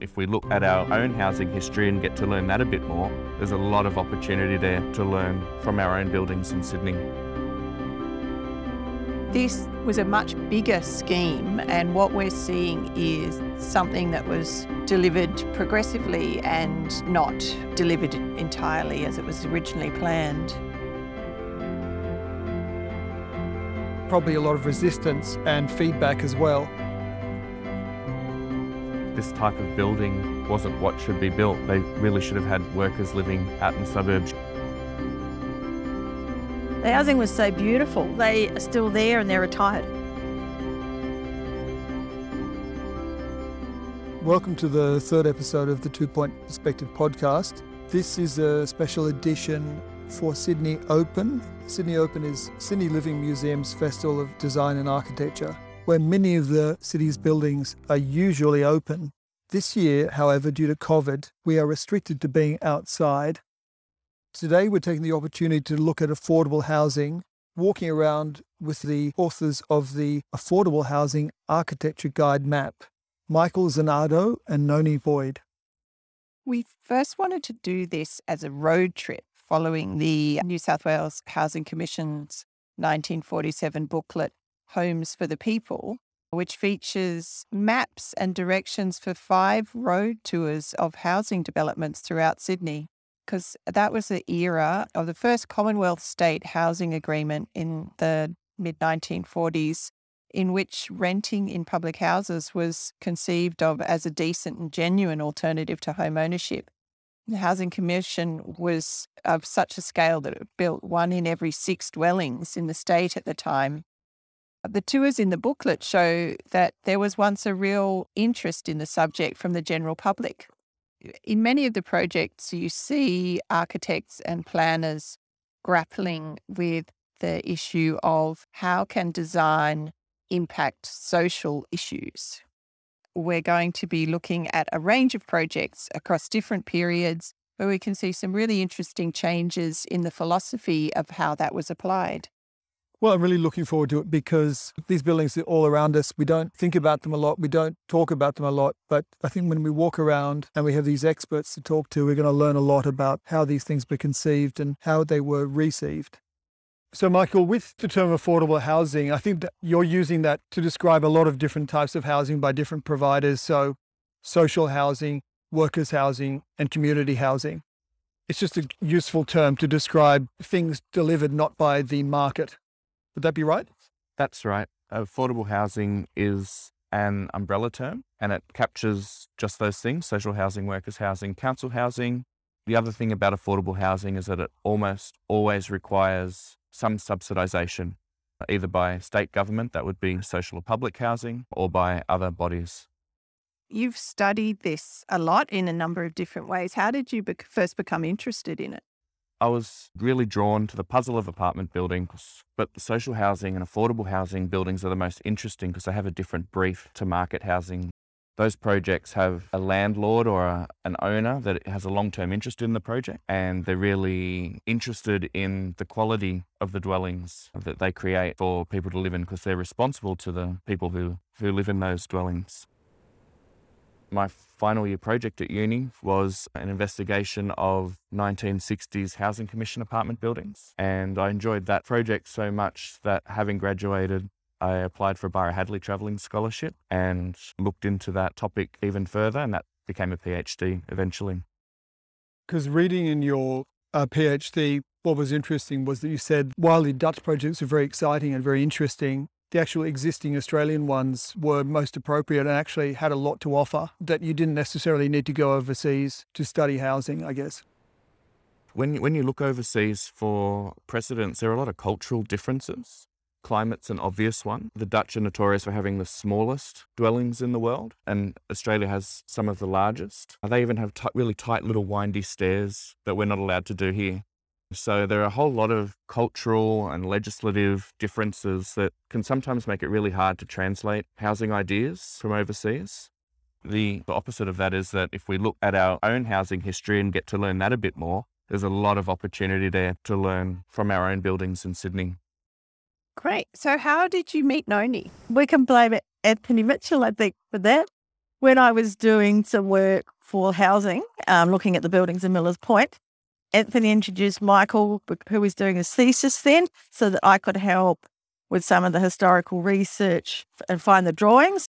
if we look at our own housing history and get to learn that a bit more, there's a lot of opportunity there to learn from our own buildings in Sydney. This was a much bigger scheme, and what we're seeing is something that was delivered progressively and not delivered entirely as it was originally planned. Probably a lot of resistance and feedback as well. This type of building wasn't what should be built. They really should have had workers living out in the suburbs. The housing was so beautiful. They are still there and they're retired. Welcome to the third episode of the Two Point Perspective podcast. This is a special edition for Sydney Open. Sydney Open is Sydney Living Museum's Festival of Design and Architecture, where many of the city's buildings are usually open. This year, however, due to COVID, we are restricted to being outside Today, we're taking the opportunity to look at affordable housing, walking around with the authors of the Affordable Housing Architecture Guide map, Michael Zanardo and Noni Boyd. We first wanted to do this as a road trip following the New South Wales Housing Commission's 1947 booklet, Homes for the People, which features maps and directions for five road tours of housing developments throughout Sydney because that was the era of the first Commonwealth state housing agreement in the mid 1940s, in which renting in public houses was conceived of as a decent and genuine alternative to home ownership. The Housing Commission was of such a scale that it built one in every six dwellings in the state at the time. The tours in the booklet show that there was once a real interest in the subject from the general public in many of the projects, you see architects and planners grappling with the issue of how can design impact social issues. We're going to be looking at a range of projects across different periods where we can see some really interesting changes in the philosophy of how that was applied. Well, I'm really looking forward to it because these buildings are all around us. We don't think about them a lot. We don't talk about them a lot. But I think when we walk around and we have these experts to talk to, we're going to learn a lot about how these things were conceived and how they were received. So, Michael, with the term affordable housing, I think that you're using that to describe a lot of different types of housing by different providers. So, social housing, workers' housing, and community housing. It's just a useful term to describe things delivered not by the market would that be right? That's right. Affordable housing is an umbrella term and it captures just those things social housing, workers' housing, council housing. The other thing about affordable housing is that it almost always requires some subsidisation, either by state government, that would be social or public housing, or by other bodies. You've studied this a lot in a number of different ways. How did you be- first become interested in it? I was really drawn to the puzzle of apartment buildings, but the social housing and affordable housing buildings are the most interesting because they have a different brief to market housing. Those projects have a landlord or a, an owner that has a long term interest in the project, and they're really interested in the quality of the dwellings that they create for people to live in because they're responsible to the people who, who live in those dwellings. My final year project at uni was an investigation of 1960s Housing Commission apartment buildings. And I enjoyed that project so much that having graduated, I applied for a Byera Hadley Travelling Scholarship and looked into that topic even further, and that became a PhD eventually. Because reading in your uh, PhD, what was interesting was that you said while the Dutch projects are very exciting and very interesting, the actual existing Australian ones were most appropriate and actually had a lot to offer that you didn't necessarily need to go overseas to study housing, I guess. When, when you look overseas for precedents, there are a lot of cultural differences. Climate's an obvious one. The Dutch are notorious for having the smallest dwellings in the world, and Australia has some of the largest. They even have t- really tight little windy stairs that we're not allowed to do here. So there are a whole lot of cultural and legislative differences that can sometimes make it really hard to translate housing ideas from overseas. The opposite of that is that if we look at our own housing history and get to learn that a bit more, there's a lot of opportunity there to learn from our own buildings in Sydney. Great. So, how did you meet Noni? We can blame Anthony Mitchell, I think, for that. when I was doing some work for housing, um, looking at the buildings in Millers Point, Anthony introduced Michael, who was doing his thesis then, so that I could help with some of the historical research and find the drawings.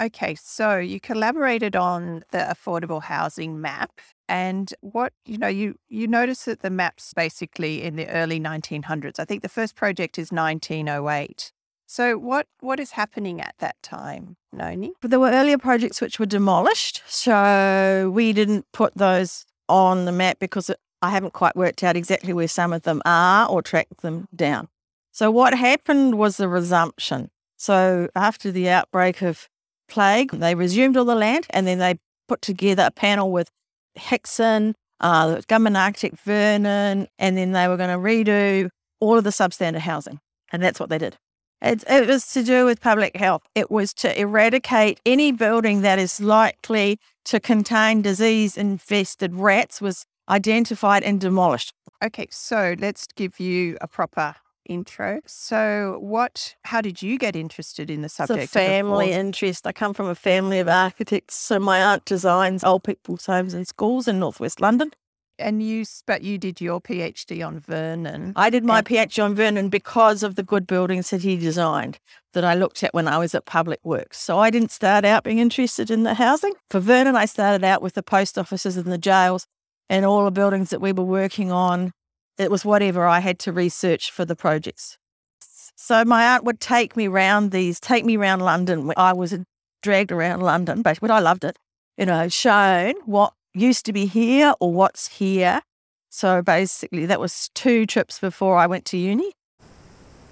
Okay, so you collaborated on the affordable housing map and what you know you you notice that the maps basically in the early 1900s. I think the first project is 1908. So what what is happening at that time, Noni? But there were earlier projects which were demolished, so we didn't put those on the map because I haven't quite worked out exactly where some of them are or tracked them down. So what happened was the resumption. So after the outbreak of plague, they resumed all the land and then they put together a panel with Hickson, uh, government architect Vernon, and then they were going to redo all of the substandard housing. And that's what they did. It, it was to do with public health. It was to eradicate any building that is likely to contain disease infested rats was identified and demolished. Okay, so let's give you a proper intro. So, what? How did you get interested in the subject? It's a family interest. I come from a family of architects, so my aunt designs old people's homes and schools in northwest London. And you, but you did your PhD on Vernon. I did my and- PhD on Vernon because of the good buildings that he designed that I looked at when I was at Public Works. So I didn't start out being interested in the housing. For Vernon, I started out with the post offices and the jails and all the buildings that we were working on it was whatever I had to research for the projects. So my aunt would take me around these, take me around London. I was dragged around London, but I loved it. You know, shown what used to be here or what's here. So basically, that was two trips before I went to uni.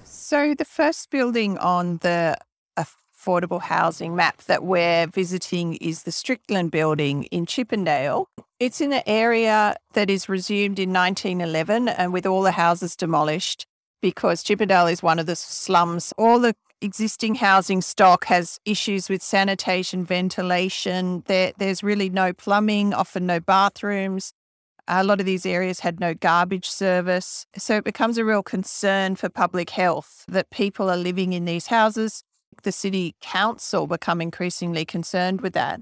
So the first building on the affordable housing map that we're visiting is the Strickland building in Chippendale. It's in an area that is resumed in 1911 and with all the houses demolished because Chippendale is one of the slums. All the existing housing stock has issues with sanitation, ventilation. There, there's really no plumbing, often no bathrooms. A lot of these areas had no garbage service. So it becomes a real concern for public health that people are living in these houses the city council become increasingly concerned with that.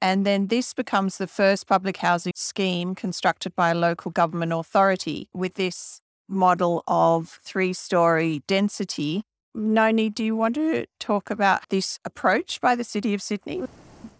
And then this becomes the first public housing scheme constructed by a local government authority with this model of three story density. Noni, do you want to talk about this approach by the City of Sydney?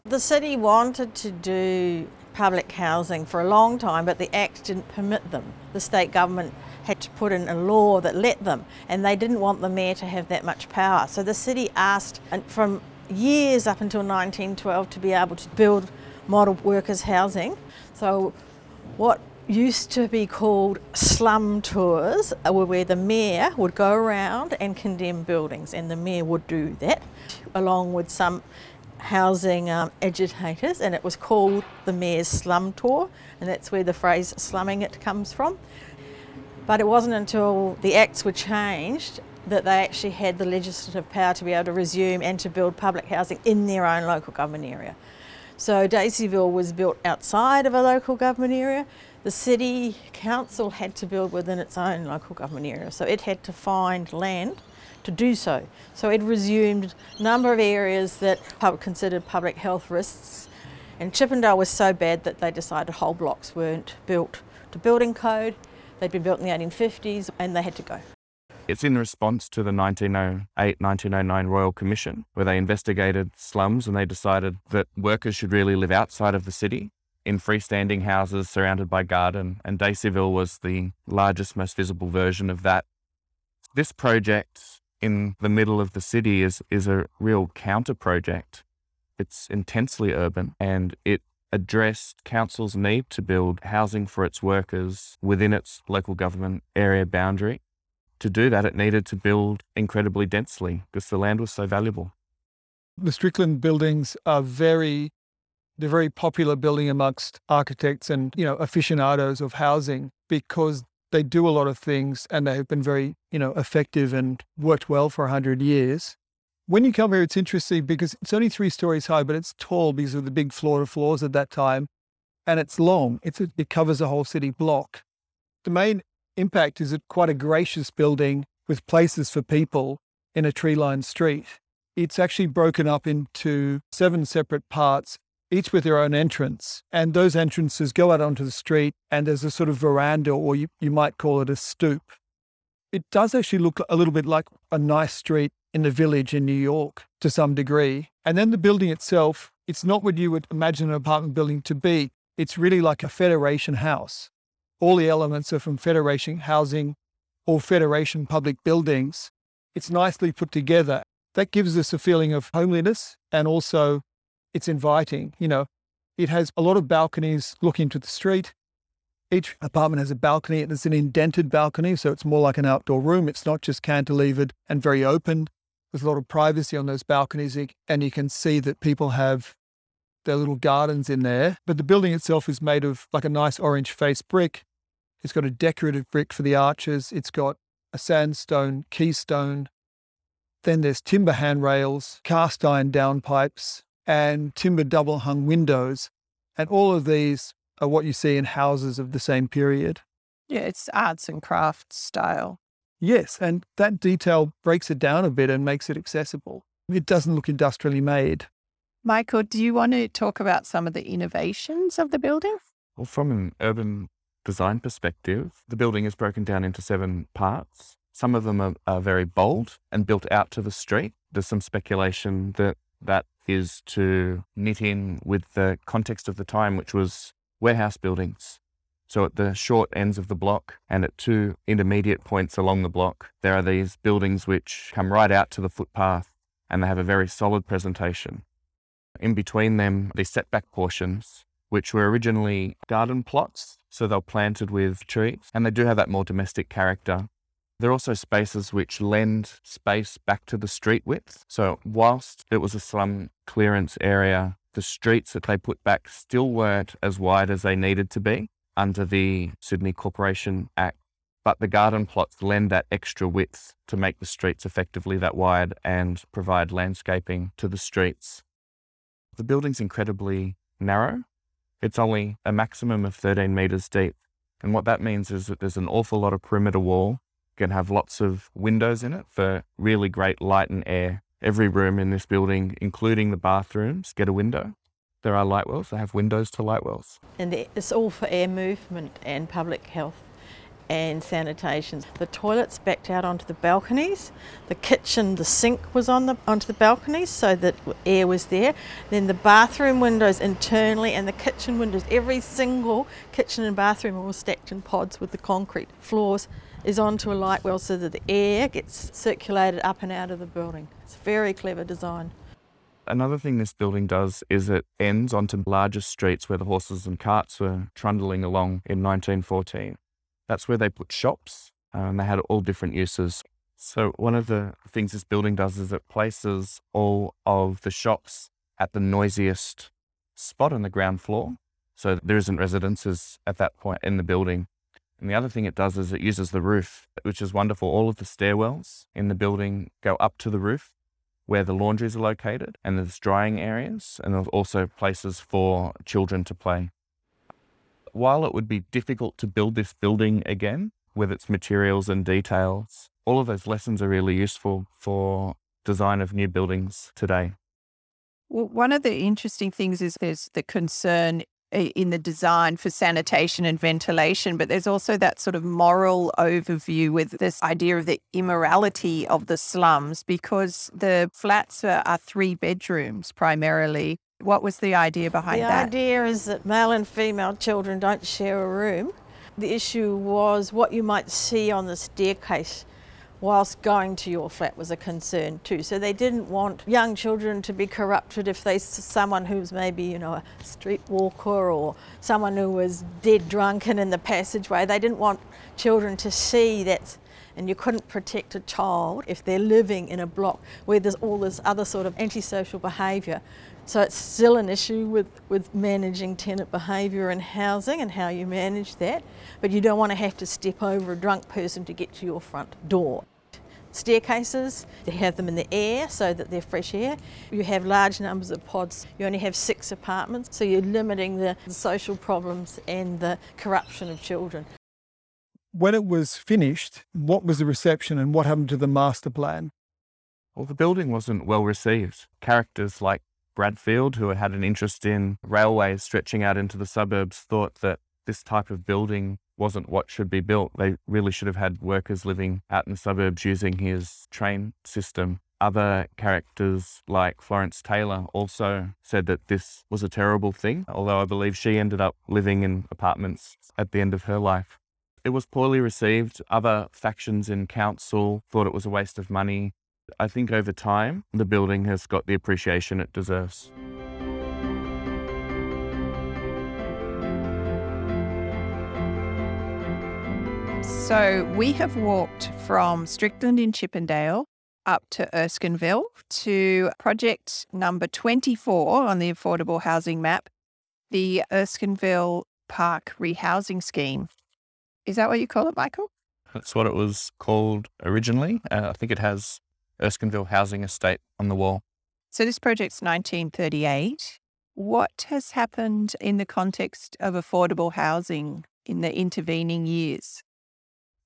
The city wanted to do public housing for a long time, but the Act didn't permit them. The state government had to put in a law that let them, and they didn't want the mayor to have that much power. So the city asked from years up until 1912 to be able to build model workers' housing. So what used to be called slum tours where the mayor would go around and condemn buildings, and the mayor would do that along with some housing um, agitators, and it was called the mayor's slum tour, and that's where the phrase slumming it comes from. But it wasn't until the acts were changed that they actually had the legislative power to be able to resume and to build public housing in their own local government area. So Daceyville was built outside of a local government area. The city council had to build within its own local government area, so it had to find land to do so. So it resumed a number of areas that considered public health risks. And Chippendale was so bad that they decided whole blocks weren't built to building code They'd been built in the 1850s and they had to go. It's in response to the 1908 1909 Royal Commission, where they investigated slums and they decided that workers should really live outside of the city in freestanding houses surrounded by garden, and Daceyville was the largest, most visible version of that. This project in the middle of the city is, is a real counter project. It's intensely urban and it addressed council's need to build housing for its workers within its local government area boundary. To do that, it needed to build incredibly densely because the land was so valuable. The Strickland buildings are very, they're very popular building amongst architects and, you know, aficionados of housing because they do a lot of things and they have been very, you know, effective and worked well for 100 years. When you come here, it's interesting because it's only three stories high, but it's tall because of the big floor to floors at that time. And it's long. It's a, it covers a whole city block. The main impact is it quite a gracious building with places for people in a tree lined street. it's actually broken up into seven separate parts, each with their own entrance. And those entrances go out onto the street, and there's a sort of veranda, or you, you might call it a stoop. It does actually look a little bit like a nice street in the village in New York to some degree. And then the building itself, it's not what you would imagine an apartment building to be. It's really like a Federation house. All the elements are from Federation housing or Federation public buildings. It's nicely put together. That gives us a feeling of homeliness and also it's inviting. You know, it has a lot of balconies looking to the street. Each apartment has a balcony and it's an indented balcony, so it's more like an outdoor room. It's not just cantilevered and very open. There's a lot of privacy on those balconies, and you can see that people have their little gardens in there. But the building itself is made of like a nice orange face brick. It's got a decorative brick for the arches. It's got a sandstone keystone. Then there's timber handrails, cast iron downpipes, and timber double hung windows. And all of these are what you see in houses of the same period. Yeah, it's arts and crafts style. Yes, and that detail breaks it down a bit and makes it accessible. It doesn't look industrially made. Michael, do you want to talk about some of the innovations of the building? Well, from an urban design perspective, the building is broken down into seven parts. Some of them are, are very bold and built out to the street. There's some speculation that that is to knit in with the context of the time, which was warehouse buildings. So at the short ends of the block and at two intermediate points along the block, there are these buildings which come right out to the footpath and they have a very solid presentation. In between them, these setback portions, which were originally garden plots, so they're planted with trees, and they do have that more domestic character. There are also spaces which lend space back to the street width. So, whilst it was a slum clearance area, the streets that they put back still weren't as wide as they needed to be under the Sydney Corporation Act. But the garden plots lend that extra width to make the streets effectively that wide and provide landscaping to the streets. The building's incredibly narrow. It's only a maximum of 13 metres deep. And what that means is that there's an awful lot of perimeter wall. Can have lots of windows in it for really great light and air. Every room in this building, including the bathrooms, get a window. There are light wells, they have windows to light wells. And it's all for air movement and public health and sanitation. The toilets backed out onto the balconies. The kitchen, the sink was on the onto the balconies so that air was there. Then the bathroom windows internally and the kitchen windows, every single kitchen and bathroom are all stacked in pods with the concrete floors is onto a light well so that the air gets circulated up and out of the building. It's a very clever design. Another thing this building does is it ends onto larger streets where the horses and carts were trundling along in 1914. That's where they put shops, uh, and they had all different uses. So, one of the things this building does is it places all of the shops at the noisiest spot on the ground floor. So, there isn't residences at that point in the building. And the other thing it does is it uses the roof, which is wonderful. All of the stairwells in the building go up to the roof where the laundries are located, and there's drying areas, and there's also places for children to play. While it would be difficult to build this building again with its materials and details, all of those lessons are really useful for design of new buildings today. Well, one of the interesting things is there's the concern in the design for sanitation and ventilation, but there's also that sort of moral overview with this idea of the immorality of the slums because the flats are, are three bedrooms primarily. What was the idea behind the that? The idea is that male and female children don't share a room. The issue was what you might see on the staircase whilst going to your flat was a concern too. So they didn't want young children to be corrupted if they someone who's maybe you know a streetwalker or someone who was dead drunken in the passageway. They didn't want children to see that. And you couldn't protect a child if they're living in a block where there's all this other sort of antisocial behaviour. So it's still an issue with, with managing tenant behaviour and housing and how you manage that, but you don't want to have to step over a drunk person to get to your front door. Staircases, they have them in the air so that they're fresh air. You have large numbers of pods. You only have six apartments, so you're limiting the, the social problems and the corruption of children. When it was finished, what was the reception and what happened to the master plan? Well, the building wasn't well received. Characters like Bradfield, who had an interest in railways stretching out into the suburbs, thought that this type of building wasn't what should be built. They really should have had workers living out in the suburbs using his train system. Other characters like Florence Taylor also said that this was a terrible thing, although I believe she ended up living in apartments at the end of her life. It was poorly received. Other factions in council thought it was a waste of money. I think over time, the building has got the appreciation it deserves. So we have walked from Strickland in Chippendale up to Erskineville to project number 24 on the affordable housing map, the Erskineville Park Rehousing Scheme. Is that what you call it, Michael? That's what it was called originally. Uh, I think it has Erskineville Housing Estate on the wall. So this project's 1938. What has happened in the context of affordable housing in the intervening years?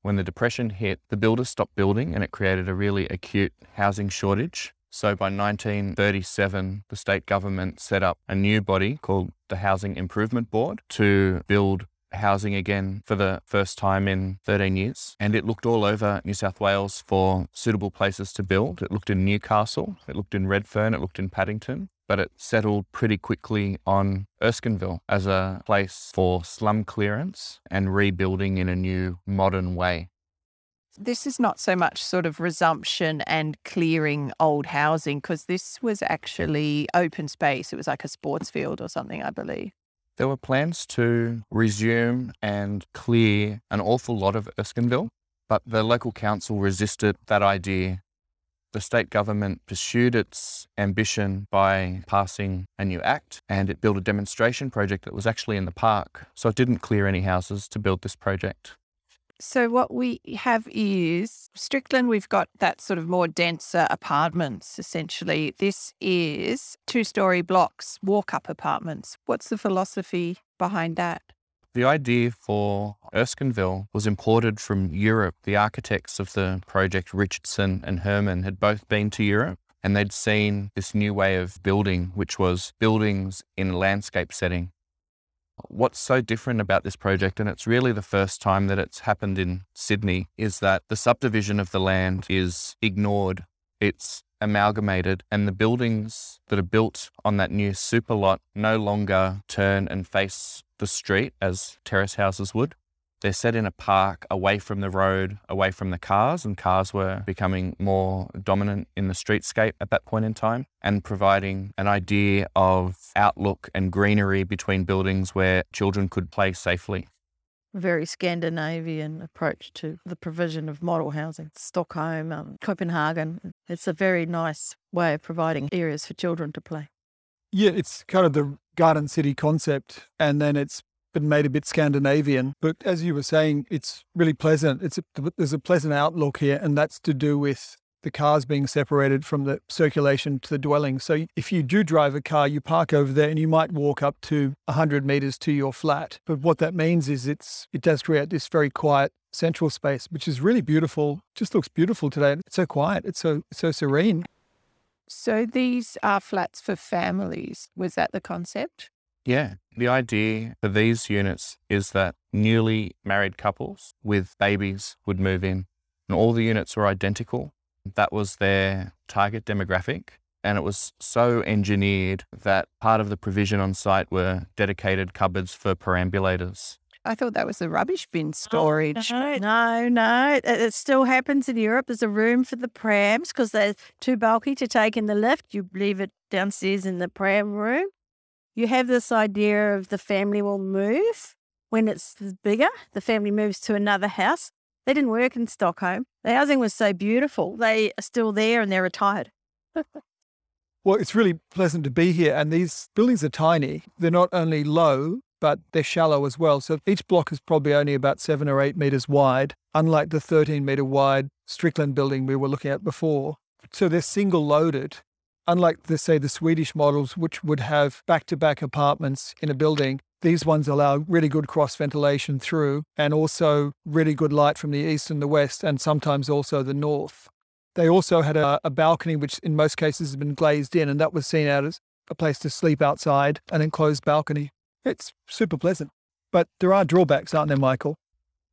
When the Depression hit, the builders stopped building and it created a really acute housing shortage. So by 1937, the state government set up a new body called the Housing Improvement Board to build housing again for the first time in 13 years. And it looked all over New South Wales for suitable places to build. It looked in Newcastle, it looked in Redfern, it looked in Paddington, but it settled pretty quickly on Erskineville as a place for slum clearance and rebuilding in a new modern way. This is not so much sort of resumption and clearing old housing because this was actually open space. It was like a sports field or something, I believe. There were plans to resume and clear an awful lot of Erskineville, but the local council resisted that idea. The state government pursued its ambition by passing a new act and it built a demonstration project that was actually in the park. So it didn't clear any houses to build this project. So what we have is Strickland, we've got that sort of more denser apartments essentially. This is two story blocks, walk up apartments. What's the philosophy behind that? The idea for Erskineville was imported from Europe. The architects of the project, Richardson and Herman, had both been to Europe and they'd seen this new way of building, which was buildings in a landscape setting. What's so different about this project, and it's really the first time that it's happened in Sydney, is that the subdivision of the land is ignored. It's amalgamated, and the buildings that are built on that new super lot no longer turn and face the street as terrace houses would. They're set in a park away from the road, away from the cars, and cars were becoming more dominant in the streetscape at that point in time, and providing an idea of outlook and greenery between buildings where children could play safely. Very Scandinavian approach to the provision of model housing. Stockholm, um, Copenhagen. It's a very nice way of providing areas for children to play. Yeah, it's kind of the garden city concept, and then it's been made a bit Scandinavian. But as you were saying, it's really pleasant. It's a, there's a pleasant outlook here, and that's to do with the cars being separated from the circulation to the dwelling. So if you do drive a car, you park over there and you might walk up to 100 meters to your flat. But what that means is it's it does create this very quiet central space, which is really beautiful. Just looks beautiful today. It's so quiet. It's so so serene. So these are flats for families. Was that the concept? Yeah. The idea for these units is that newly married couples with babies would move in, and all the units were identical. That was their target demographic. And it was so engineered that part of the provision on site were dedicated cupboards for perambulators. I thought that was the rubbish bin oh, storage. No, no, no. It, it still happens in Europe. There's a room for the prams because they're too bulky to take in the lift. You leave it downstairs in the pram room. You have this idea of the family will move when it's bigger. The family moves to another house. They didn't work in Stockholm. The housing was so beautiful. They are still there and they're retired. Well, it's really pleasant to be here, and these buildings are tiny. They're not only low, but they're shallow as well. So each block is probably only about seven or eight meters wide, unlike the 13 meter wide Strickland building we were looking at before. So they're single loaded, unlike the say the Swedish models, which would have back to back apartments in a building. These ones allow really good cross ventilation through and also really good light from the east and the west, and sometimes also the north. They also had a, a balcony, which in most cases has been glazed in, and that was seen out as a place to sleep outside, an enclosed balcony. It's super pleasant. But there are drawbacks, aren't there, Michael?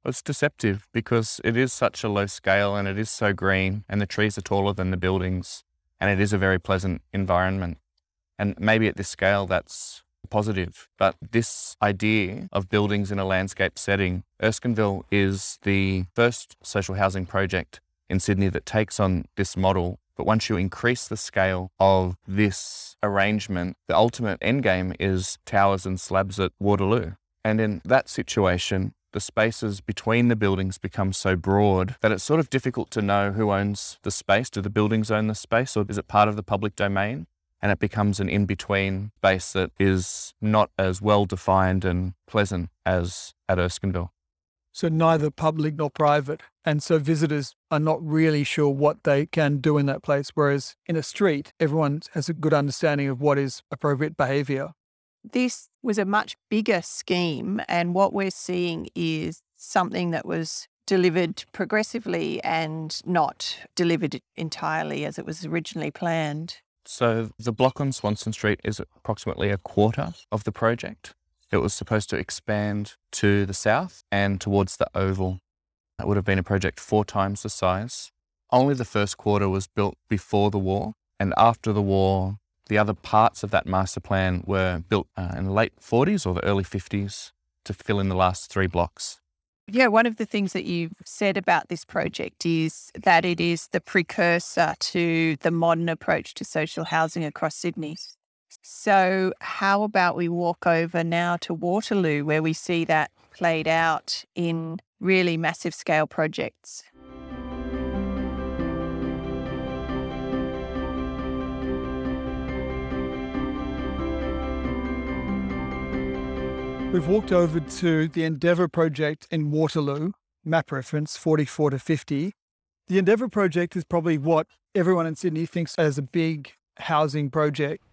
It's deceptive because it is such a low scale and it is so green and the trees are taller than the buildings and it is a very pleasant environment. And maybe at this scale that's positive, but this idea of buildings in a landscape setting, Erskineville is the first social housing project in Sydney that takes on this model. But once you increase the scale of this arrangement, the ultimate end game is towers and slabs at Waterloo. And in that situation, the spaces between the buildings become so broad that it's sort of difficult to know who owns the space. Do the buildings own the space or is it part of the public domain? And it becomes an in between space that is not as well defined and pleasant as at Erskineville. So neither public nor private. And so visitors are not really sure what they can do in that place. Whereas in a street, everyone has a good understanding of what is appropriate behaviour. This was a much bigger scheme, and what we're seeing is something that was delivered progressively and not delivered entirely as it was originally planned. So the block on Swanson Street is approximately a quarter of the project. It was supposed to expand to the south and towards the Oval. That would have been a project four times the size. Only the first quarter was built before the war, and after the war, the other parts of that master plan were built uh, in the late 40s or the early 50s to fill in the last three blocks. Yeah, one of the things that you've said about this project is that it is the precursor to the modern approach to social housing across Sydney. So, how about we walk over now to Waterloo, where we see that played out in really massive scale projects? We've walked over to the Endeavour project in Waterloo, map reference 44 to 50. The Endeavour project is probably what everyone in Sydney thinks as a big housing project.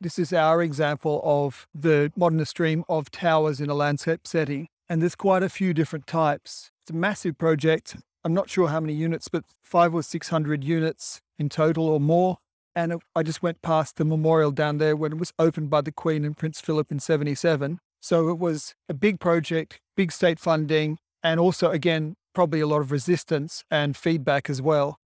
This is our example of the modernist dream of towers in a landscape setting. And there's quite a few different types. It's a massive project. I'm not sure how many units, but five or 600 units in total or more. And I just went past the memorial down there when it was opened by the Queen and Prince Philip in 77. So it was a big project, big state funding, and also, again, probably a lot of resistance and feedback as well.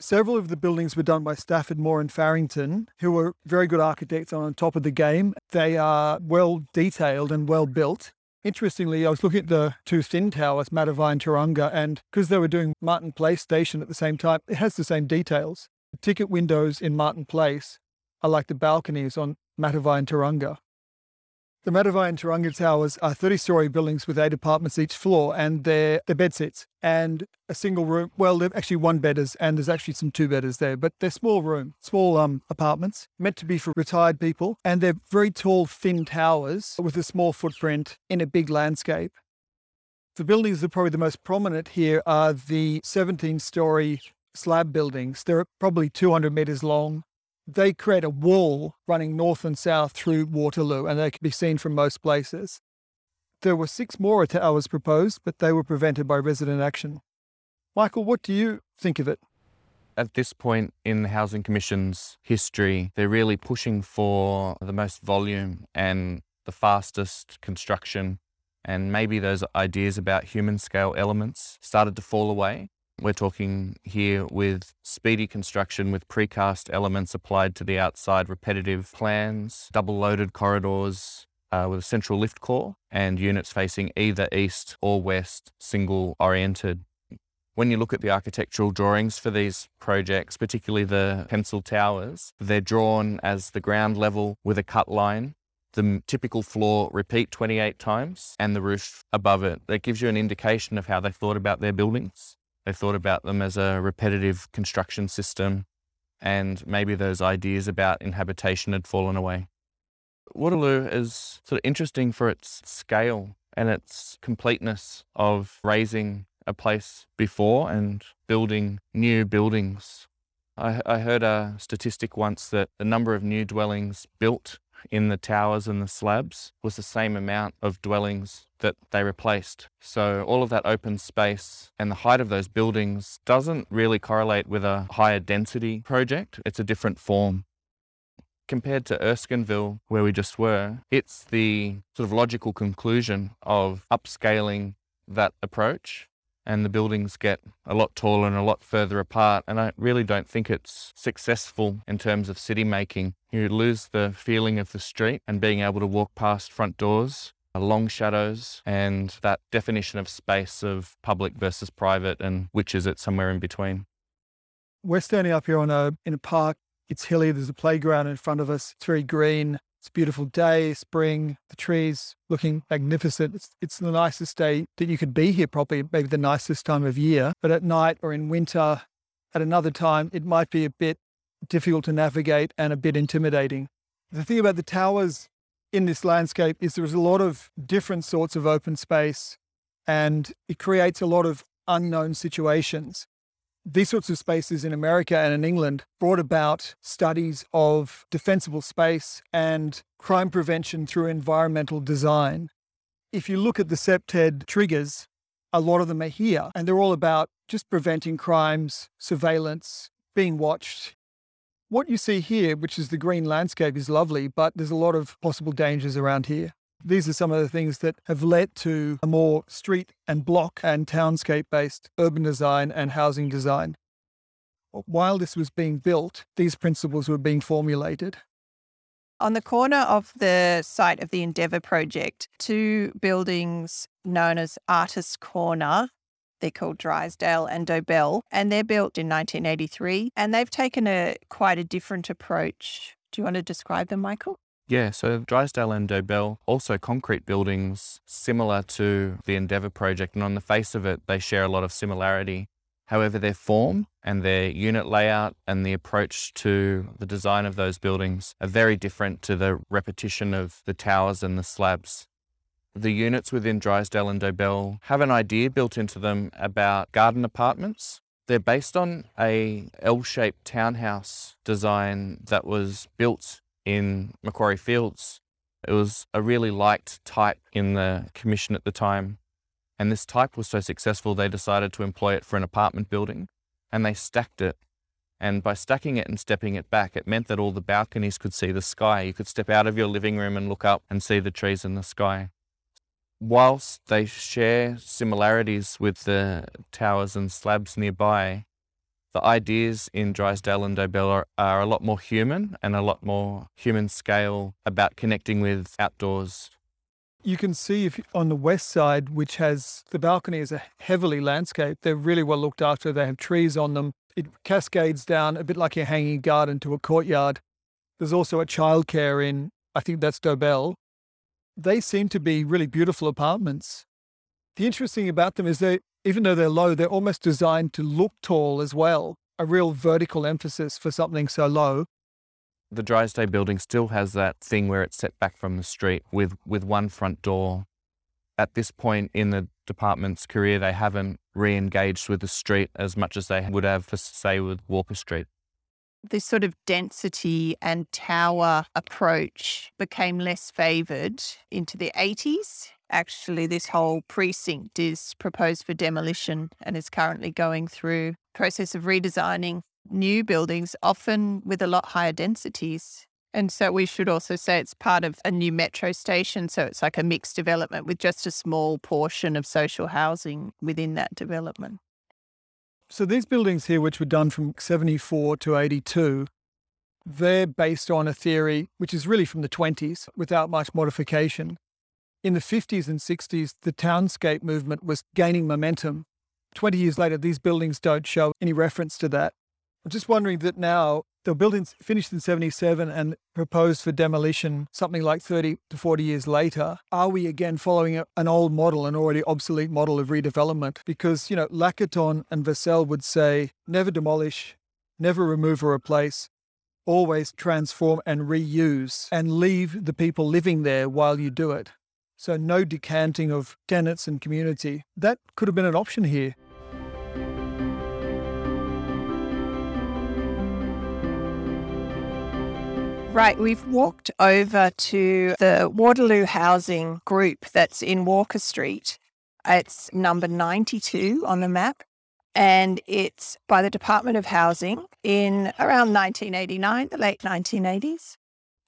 Several of the buildings were done by Stafford Moor and Farrington, who were very good architects on top of the game. They are well detailed and well built. Interestingly, I was looking at the two thin towers, Matavai and Turanga, and because they were doing Martin Place Station at the same time, it has the same details. The ticket windows in Martin Place are like the balconies on Matavai and Turanga. The Matavai and Turanga Towers are 30 story buildings with eight apartments each floor, and they're, they're bed sits and a single room. Well, they're actually one bedders, and there's actually some two bedders there, but they're small room, small um, apartments meant to be for retired people, and they're very tall, thin towers with a small footprint in a big landscape. The buildings that are probably the most prominent here are the 17 story slab buildings. They're probably 200 meters long, they create a wall running north and south through Waterloo, and they can be seen from most places. There were six more towers proposed, but they were prevented by resident action. Michael, what do you think of it? At this point in the Housing Commission's history, they're really pushing for the most volume and the fastest construction. And maybe those ideas about human scale elements started to fall away. We're talking here with speedy construction with precast elements applied to the outside, repetitive plans, double loaded corridors uh, with a central lift core, and units facing either east or west, single oriented. When you look at the architectural drawings for these projects, particularly the pencil towers, they're drawn as the ground level with a cut line the typical floor repeat 28 times and the roof above it. That gives you an indication of how they thought about their buildings. They thought about them as a repetitive construction system, and maybe those ideas about inhabitation had fallen away. Waterloo is sort of interesting for its scale and its completeness of raising a place before and building new buildings. I, I heard a statistic once that the number of new dwellings built in the towers and the slabs was the same amount of dwellings that they replaced. So all of that open space and the height of those buildings doesn't really correlate with a higher density project. It's a different form. Compared to Erskineville, where we just were, it's the sort of logical conclusion of upscaling that approach and the buildings get a lot taller and a lot further apart. And I really don't think it's successful in terms of city making. You lose the feeling of the street and being able to walk past front doors, uh, long shadows, and that definition of space of public versus private and which is it somewhere in between. We're standing up here on a in a park. It's hilly. There's a playground in front of us. It's very green. It's a beautiful day, spring, the trees looking magnificent. It's, it's the nicest day that you could be here, probably maybe the nicest time of year. But at night or in winter, at another time, it might be a bit difficult to navigate and a bit intimidating. The thing about the towers in this landscape is there's a lot of different sorts of open space and it creates a lot of unknown situations these sorts of spaces in America and in England brought about studies of defensible space and crime prevention through environmental design. If you look at the CPTED triggers, a lot of them are here, and they're all about just preventing crimes, surveillance, being watched. What you see here, which is the green landscape, is lovely, but there's a lot of possible dangers around here. These are some of the things that have led to a more street and block and townscape based urban design and housing design. While this was being built, these principles were being formulated. On the corner of the site of the Endeavour project, two buildings known as Artists Corner they're called Drysdale and Dobell, and they're built in 1983. And they've taken a quite a different approach. Do you want to describe them, Michael? Yeah, so Drysdale and Dobell, also concrete buildings similar to the Endeavour project, and on the face of it, they share a lot of similarity. However, their form and their unit layout and the approach to the design of those buildings are very different to the repetition of the towers and the slabs. The units within Drysdale and Dobell have an idea built into them about garden apartments. They're based on a L-shaped townhouse design that was built in Macquarie Fields. It was a really liked type in the commission at the time. And this type was so successful, they decided to employ it for an apartment building and they stacked it. And by stacking it and stepping it back, it meant that all the balconies could see the sky. You could step out of your living room and look up and see the trees in the sky. Whilst they share similarities with the towers and slabs nearby, the ideas in Drysdale and Dobell are, are a lot more human and a lot more human scale about connecting with outdoors. You can see if on the west side, which has the balcony is a heavily landscaped. they're really well looked after. They have trees on them. It cascades down a bit like a hanging garden to a courtyard. There's also a childcare in, I think that's Dobell. They seem to be really beautiful apartments. The interesting about them is they even though they're low, they're almost designed to look tall as well. A real vertical emphasis for something so low. The Drysdale building still has that thing where it's set back from the street with, with one front door. At this point in the department's career, they haven't re engaged with the street as much as they would have, for, say, with Walker Street this sort of density and tower approach became less favoured into the 80s. Actually, this whole precinct is proposed for demolition and is currently going through process of redesigning new buildings, often with a lot higher densities. And so we should also say it's part of a new metro station. So it's like a mixed development with just a small portion of social housing within that development. So these buildings here, which were done from 74 to 82, they're based on a theory which is really from the 20s without much modification. In the 50s and 60s, the townscape movement was gaining momentum. 20 years later, these buildings don't show any reference to that. I'm just wondering that now the buildings finished in 77 and proposed for demolition something like 30 to 40 years later. Are we again following an old model, an already obsolete model of redevelopment? Because, you know, Lacaton and Vassal would say never demolish, never remove or replace, always transform and reuse and leave the people living there while you do it. So, no decanting of tenants and community. That could have been an option here. Right, we've walked over to the Waterloo Housing Group that's in Walker Street. It's number 92 on the map, and it's by the Department of Housing in around 1989, the late 1980s.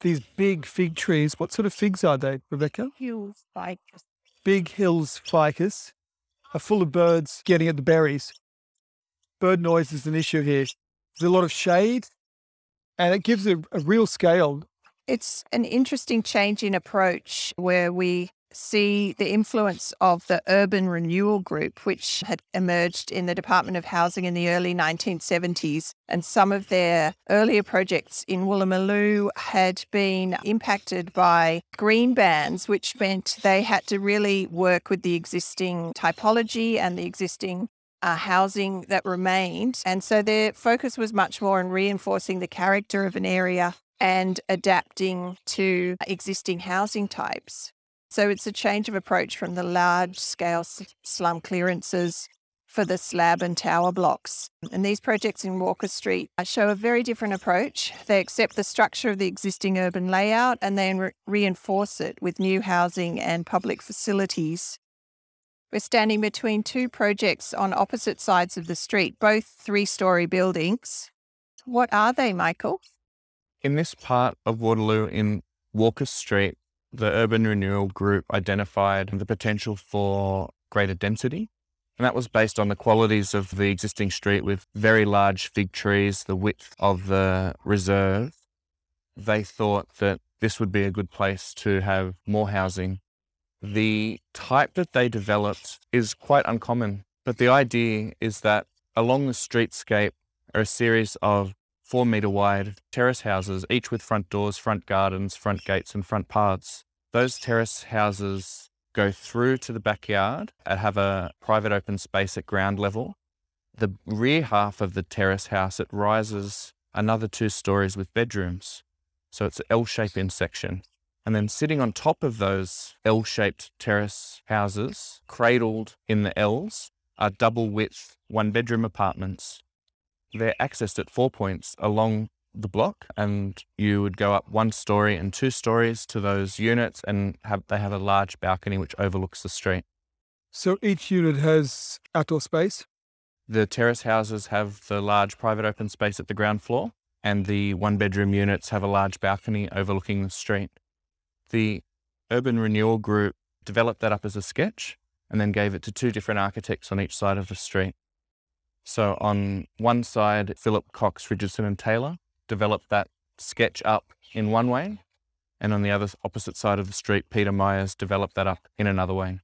These big fig trees, what sort of figs are they, Rebecca? Hills like Big Hills ficus are full of birds getting at the berries. Bird noise is an issue here. There's a lot of shade, and it gives a, a real scale. It's an interesting change in approach where we see the influence of the urban renewal group, which had emerged in the Department of Housing in the early 1970s. And some of their earlier projects in Woolloomooloo had been impacted by green bans, which meant they had to really work with the existing typology and the existing uh, housing that remained. And so their focus was much more on reinforcing the character of an area and adapting to existing housing types. So it's a change of approach from the large scale slum clearances for the slab and tower blocks. And these projects in Walker Street show a very different approach. They accept the structure of the existing urban layout and then re- reinforce it with new housing and public facilities. We're standing between two projects on opposite sides of the street, both three story buildings. What are they, Michael? In this part of Waterloo in Walker Street, the Urban Renewal Group identified the potential for greater density. And that was based on the qualities of the existing street with very large fig trees, the width of the reserve. They thought that this would be a good place to have more housing the type that they developed is quite uncommon, but the idea is that along the streetscape are a series of four metre wide terrace houses, each with front doors, front gardens, front gates, and front paths. Those terrace houses go through to the backyard and have a private open space at ground level. The rear half of the terrace house, it rises another two stories with bedrooms. So it's an L shape in section. And then sitting on top of those L shaped terrace houses, cradled in the L's, are double width one bedroom apartments. They're accessed at four points along the block, and you would go up one story and two stories to those units, and have, they have a large balcony which overlooks the street. So each unit has outdoor space? The terrace houses have the large private open space at the ground floor, and the one bedroom units have a large balcony overlooking the street. The Urban Renewal Group developed that up as a sketch and then gave it to two different architects on each side of the street. So on one side, Philip Cox, Richardson and Taylor developed that sketch up in one way, and on the other opposite side of the street, Peter Myers developed that up in another way.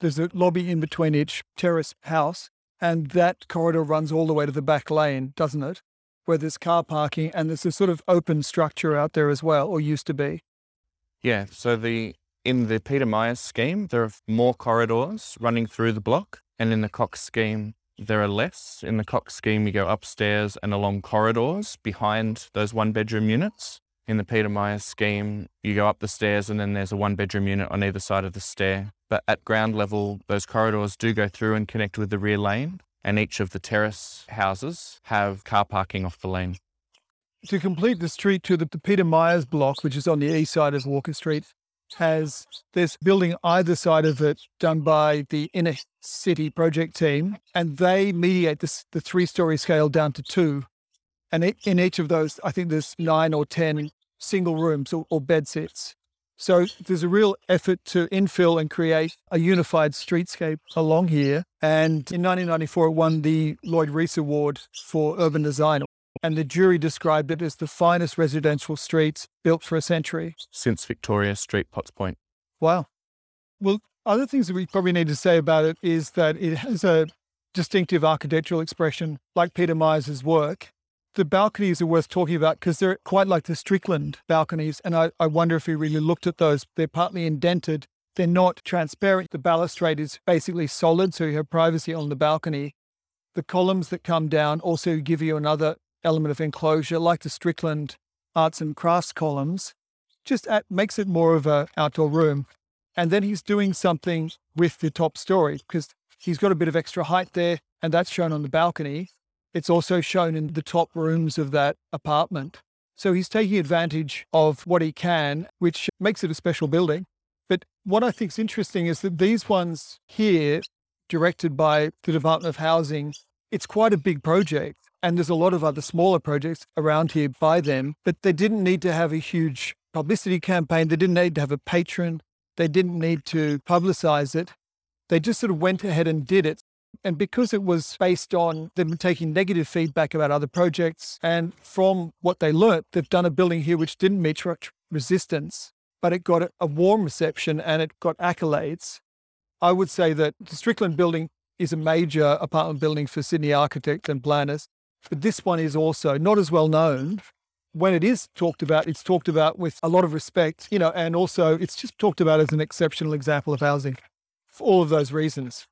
There's a lobby in between each terrace house, and that corridor runs all the way to the back lane, doesn't it? Where there's car parking and there's a sort of open structure out there as well, or used to be. Yeah, so the in the Peter Myers scheme, there are more corridors running through the block, and in the Cox scheme, there are less. In the Cox scheme, you go upstairs and along corridors behind those one bedroom units. In the Peter Myers scheme, you go up the stairs and then there's a one bedroom unit on either side of the stair. But at ground level, those corridors do go through and connect with the rear lane, and each of the terrace houses have car parking off the lane to complete the street to the, the, Peter Myers block, which is on the east side of Walker Street, has this building either side of it done by the inner city project team, and they mediate this, the three story scale down to two. And in each of those, I think there's nine or 10 single rooms or, or bed sets. So there's a real effort to infill and create a unified streetscape along here. And in 1994, it won the Lloyd Rees Award for Urban Design and the jury described it as the finest residential streets built for a century. Since Victoria Street, Potts Point. Wow. Well, other things that we probably need to say about it is that it has a distinctive architectural expression like Peter Myers' work. The balconies are worth talking about because they're quite like the Strickland balconies. And I, I wonder if we really looked at those. They're partly indented, they're not transparent. The balustrade is basically solid, so you have privacy on the balcony. The columns that come down also give you another element of enclosure, like the Strickland arts and crafts columns, just at, makes it more of a outdoor room. And then he's doing something with the top story because he's got a bit of extra height there, and that's shown on the balcony. It's also shown in the top rooms of that apartment. So he's taking advantage of what he can, which makes it a special building. But what I think is interesting is that these ones here, directed by the Department of Housing, it's quite a big project. And there's a lot of other smaller projects around here by them, but they didn't need to have a huge publicity campaign. They didn't need to have a patron. They didn't need to publicize it. They just sort of went ahead and did it. And because it was based on them taking negative feedback about other projects, and from what they learnt, they've done a building here which didn't meet much resistance, but it got a warm reception and it got accolades. I would say that the Strickland building is a major apartment building for Sydney architects and planners, but this one is also not as well known. When it is talked about, it's talked about with a lot of respect, you know, and also it's just talked about as an exceptional example of housing for all of those reasons.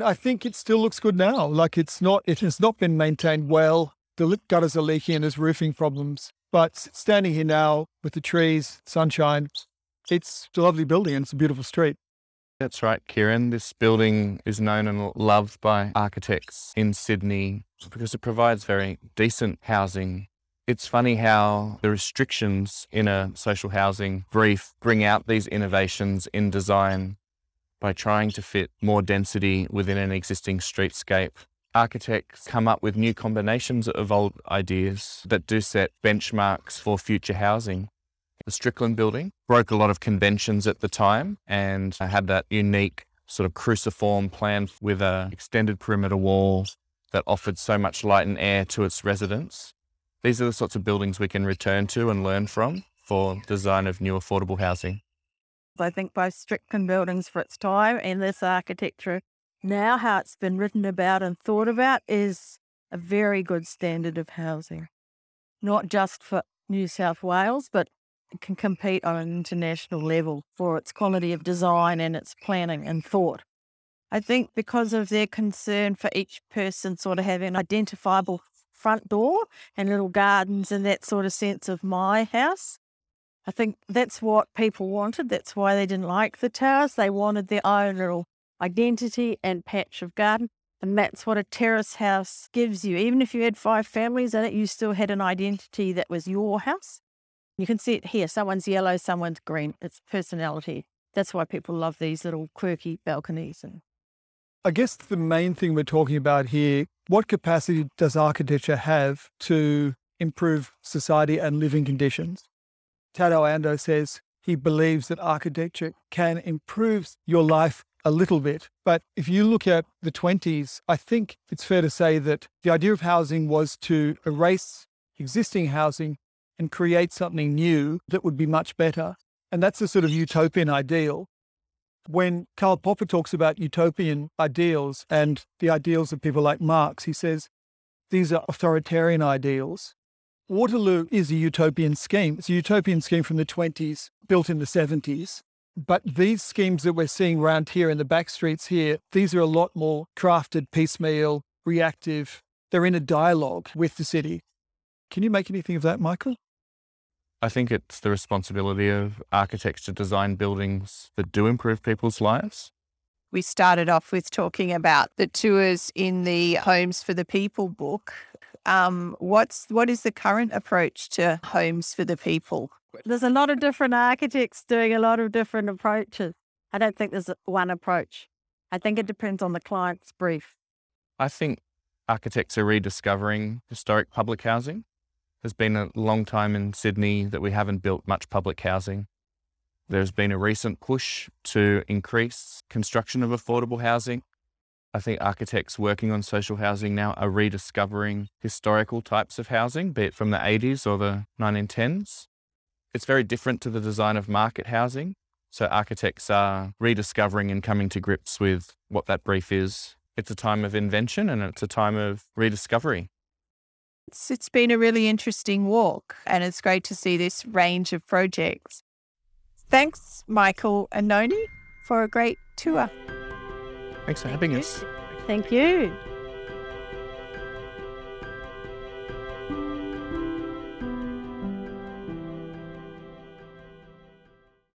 I think it still looks good now. Like it's not, it has not been maintained well. The gutters are leaking and there's roofing problems. But standing here now with the trees, sunshine, it's a lovely building and it's a beautiful street. That's right, Kieran. This building is known and loved by architects in Sydney because it provides very decent housing. It's funny how the restrictions in a social housing brief bring out these innovations in design by trying to fit more density within an existing streetscape. Architects come up with new combinations of old ideas that do set benchmarks for future housing. The Strickland building broke a lot of conventions at the time and had that unique sort of cruciform plan with an extended perimeter wall that offered so much light and air to its residents. These are the sorts of buildings we can return to and learn from for design of new affordable housing. I think both Strickland buildings for its time and this architecture now, how it's been written about and thought about, is a very good standard of housing. Not just for New South Wales, but can compete on an international level for its quality of design and its planning and thought. I think because of their concern for each person sort of having an identifiable front door and little gardens and that sort of sense of my house, I think that's what people wanted. That's why they didn't like the towers. They wanted their own little identity and patch of garden. And that's what a terrace house gives you. Even if you had five families in it, you still had an identity that was your house. You can see it here. Someone's yellow, someone's green. It's personality. That's why people love these little quirky balconies. And I guess the main thing we're talking about here what capacity does architecture have to improve society and living conditions? Tadao Ando says he believes that architecture can improve your life a little bit. But if you look at the 20s, I think it's fair to say that the idea of housing was to erase existing housing and create something new that would be much better. And that's a sort of utopian ideal. When Karl Popper talks about utopian ideals and the ideals of people like Marx, he says these are authoritarian ideals. Waterloo is a utopian scheme. It's a utopian scheme from the 20s, built in the 70s. But these schemes that we're seeing around here in the back streets here, these are a lot more crafted, piecemeal, reactive. They're in a dialogue with the city. Can you make anything of that, Michael? I think it's the responsibility of architects to design buildings that do improve people's lives. We started off with talking about the tours in the Homes for the People book um, what's what is the current approach to homes for the people? There's a lot of different architects doing a lot of different approaches. I don't think there's one approach. I think it depends on the client's brief. I think architects are rediscovering historic public housing. There's been a long time in Sydney that we haven't built much public housing. There's been a recent push to increase construction of affordable housing. I think architects working on social housing now are rediscovering historical types of housing, be it from the 80s or the 1910s. It's very different to the design of market housing. So architects are rediscovering and coming to grips with what that brief is. It's a time of invention and it's a time of rediscovery. It's, it's been a really interesting walk and it's great to see this range of projects. Thanks, Michael and Noni, for a great tour. Thanks for having us. Thank you.